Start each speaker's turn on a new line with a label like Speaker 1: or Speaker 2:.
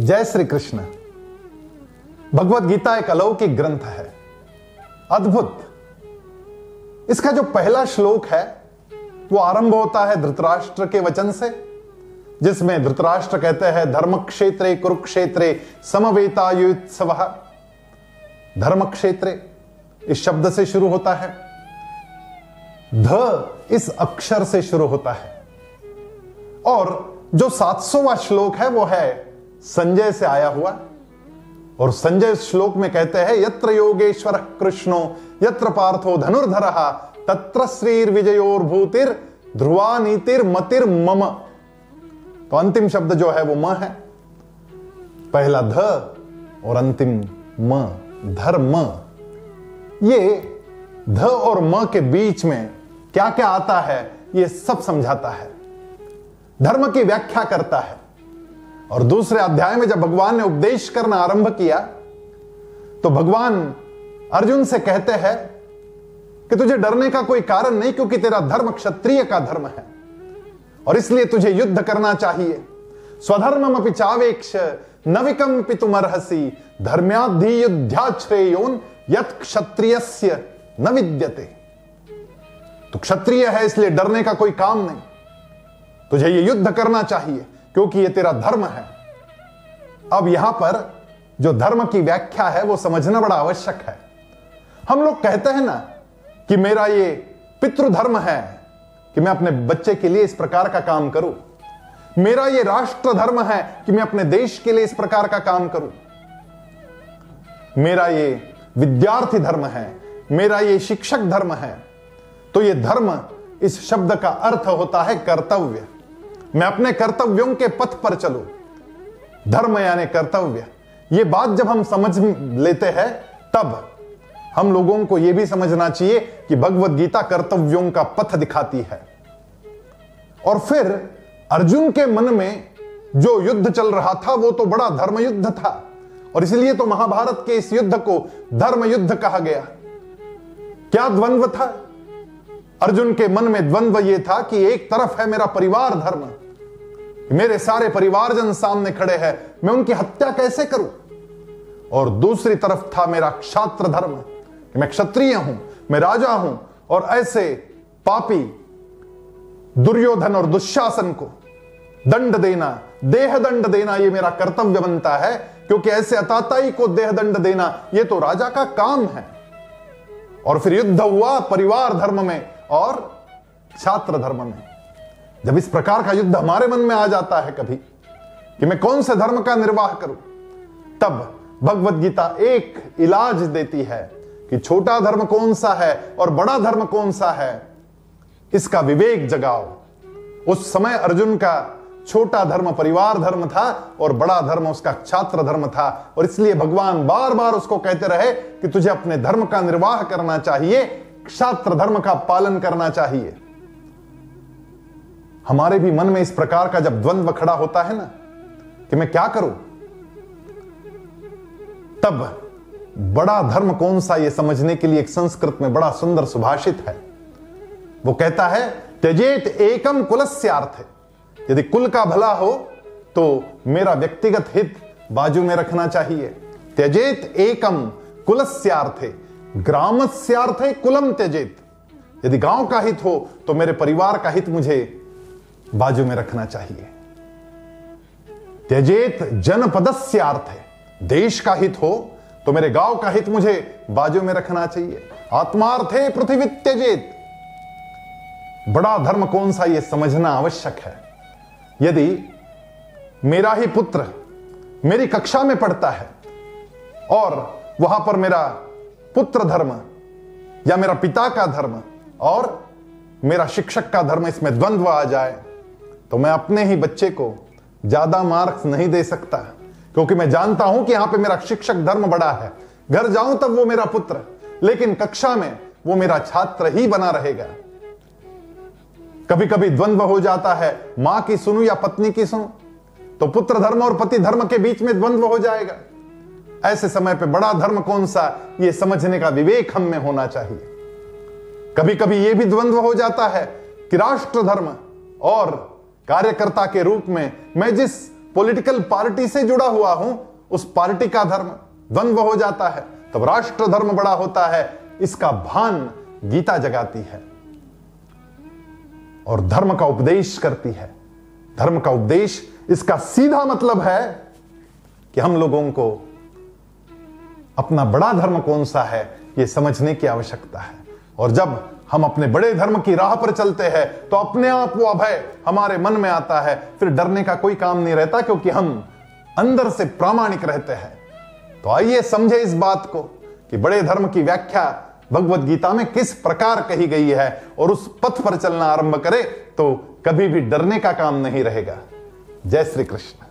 Speaker 1: जय श्री कृष्ण। भगवत गीता एक अलौकिक ग्रंथ है। अद्भुत। इसका जो पहला श्लोक है, वो आरंभ होता है धृतराष्ट्र के वचन से, जिसमें धृतराष्ट्र कहते हैं धर्म क्षेत्रे कुरुक्षेत्रे समवेतायुत्सव। धर्म क्षेत्रे इस शब्द से शुरू होता है। ध इस अक्षर से शुरू होता है। और जो सात श्लोक है, वो है संजय से आया हुआ। और संजय श्लोक में कहते हैं, यत्र योगेश्वर कृष्णो, यत्र पार्थो धनुर्धर, तत्र श्रीर विजयोर भूतिर ध्रुवा नीतिर मतिर मम। तो अंतिम शब्द जो है वो म है। पहला ध और अंतिम म, धर्म। ये ध और म के बीच में क्या क्या आता है, ये सब समझाता है। धर्म की व्याख्या करता है। और दूसरे अध्याय में जब भगवान ने उपदेश करना आरंभ किया तो भगवान अर्जुन से कहते हैं कि तुझे डरने का कोई कारण नहीं क्योंकि तेरा धर्म क्षत्रिय का धर्म है, और इसलिए तुझे युद्ध करना चाहिए। स्वधर्म चावेक्ष, नविकम पितुमर्हसी धर्म्याधि युद्धाश्रेयोन यत न विद्यते। तो क्षत्रिय है इसलिए डरने का कोई काम नहीं। तुझे ये युद्ध करना चाहिए। क्योंकि ये तेरा धर्म है। अब यहाँ पर जो धर्म की व्याख्या है, वो समझना बड़ा आवश्यक है। हम लोग कहते हैं ना कि मेरा ये पितृधर्म है कि मैं अपने बच्चे के लिए इस प्रकार का काम करूँ। मेरा ये राष्ट्र धर्म है कि मैं अपने देश के लिए इस प्रकार का काम करूँ। मेरा ये विद्यार्थी धर्म है, मेरा ये शिक्षक धर्म है तो ये धर्म इस शब्द का अर्थ होता है कर्तव्य। मैं अपने कर्तव्यों के पथ पर चलू। धर्म यानी कर्तव्य। ये बात जब हम समझ लेते हैं, तब हम लोगों को यह भी समझना चाहिए कि भगवत गीता कर्तव्यों का पथ दिखाती है। और फिर अर्जुन के मन में जो युद्ध चल रहा था, वो तो बड़ा धर्म युद्ध था। और इसलिए तो महाभारत के इस युद्ध को धर्म युद्ध कहा गया। क्या द्वंद्व था? अर्जुन के मन में द्वंद्व यह था कि एक तरफ़ है मेरा परिवार धर्म मेरे सारे परिवारजन सामने खड़े हैं। मैं उनकी हत्या कैसे करूँ? और दूसरी तरफ़ था मेरा क्षात्र धर्म, कि मैं क्षत्रिय हूँ, मैं राजा हूँ, और ऐसे पापी, दुर्योधन और दुशासन को दंड देना, देह दंड देना यह मेरा कर्तव्य बनता है, क्योंकि ऐसे अताताई को देह दंड देना यह तो राजा का काम है। और फिर युद्ध हुआ परिवार धर्म में और छात्र धर्म में। जब इस प्रकार का युद्ध हमारे मन में आ जाता है कभी, कि मैं कौन से धर्म का निर्वाह करूँ, तब भगवत गीता एक इलाज देती है कि छोटा धर्म कौन सा है और बड़ा धर्म कौन सा है, इसका विवेक जगाओ। उस समय अर्जुन का छोटा धर्म परिवार धर्म था और बड़ा धर्म उसका छात्र धर्म था, और इसलिए भगवान बार बार उसको कहते रहे कि तुझे अपने धर्म का निर्वाह करना चाहिए, छात्र धर्म का पालन करना चाहिए। हमारे भी मन में इस प्रकार का जब द्वंद्व खड़ा होता है ना, कि मैं क्या करूँ? तब बड़ा धर्म कौन सा यह समझने के लिए एक संस्कृत में बड़ा सुंदर सुभाषित है? वो कहता है, त्यजेत एकम कुलस्यार्थ यदि कुल का भला हो तो मेरा व्यक्तिगत हित बाजू में रखना चाहिए। त्यजेत एकम कुलस्यार्थे ग्रामस्यार्थे कुलम त्यजेत। यदि गाँव का हित हो तो मेरे परिवार का हित मुझे बाजू में रखना चाहिए। त्यजेत जनपदस्य अर्थ है देश का हित हो तो मेरे गाँव का हित मुझे बाजू में रखना चाहिए। आत्मार्थ है पृथ्वी त्यजेत। बड़ा धर्म कौन सा यह समझना आवश्यक है? यदि मेरा ही पुत्र मेरी कक्षा में पढ़ता है और वहाँ पर मेरा पुत्र धर्म या मेरा पिता का धर्म और मेरा शिक्षक का धर्म इसमें द्वंद्व आ जाए तो मैं अपने ही बच्चे को ज़्यादा मार्क्स नहीं दे सकता, क्योंकि मैं जानता हूँ कि यहाँ पे मेरा शिक्षक धर्म बड़ा है। घर जाऊँ तब वो मेरा पुत्र, लेकिन कक्षा में वो मेरा छात्र ही बना रहेगा। कभी कभी द्वंद्व हो जाता है, माँ की सुनू या पत्नी की सुनू तो पुत्र धर्म और पति धर्म के बीच में द्वंद्व हो जाएगा। ऐसे समय पे बड़ा धर्म कौन सा, ये समझने का विवेक हम में होना चाहिए। कभी कभी यह भी द्वंद्व हो जाता है कि राष्ट्र धर्म और कार्यकर्ता के रूप में मैं जिस पॉलिटिकल पार्टी से जुड़ा हुआ हूँ, उस पार्टी का धर्म द्वंद्व हो जाता है, तब राष्ट्र धर्म बड़ा होता है, इसका भान गीता जगाती है और धर्म का उपदेश करती है। धर्म का उपदेश, इसका सीधा मतलब है कि हम लोगों को अपना बड़ा धर्म कौन सा है यह समझने की आवश्यकता है। और जब हम अपने बड़े धर्म की राह पर चलते हैं तो अपने आप वो अभय हमारे मन में आता है। फिर डरने का कोई काम नहीं रहता, क्योंकि हम अंदर से प्रामाणिक रहते हैं। तो आइए समझे इस बात को कि बड़े धर्म की व्याख्या भगवत गीता में किस प्रकार कही गई है, और उस पथ पर चलना आरंभ करे तो कभी भी डरने का काम नहीं रहेगा। जय श्री कृष्ण।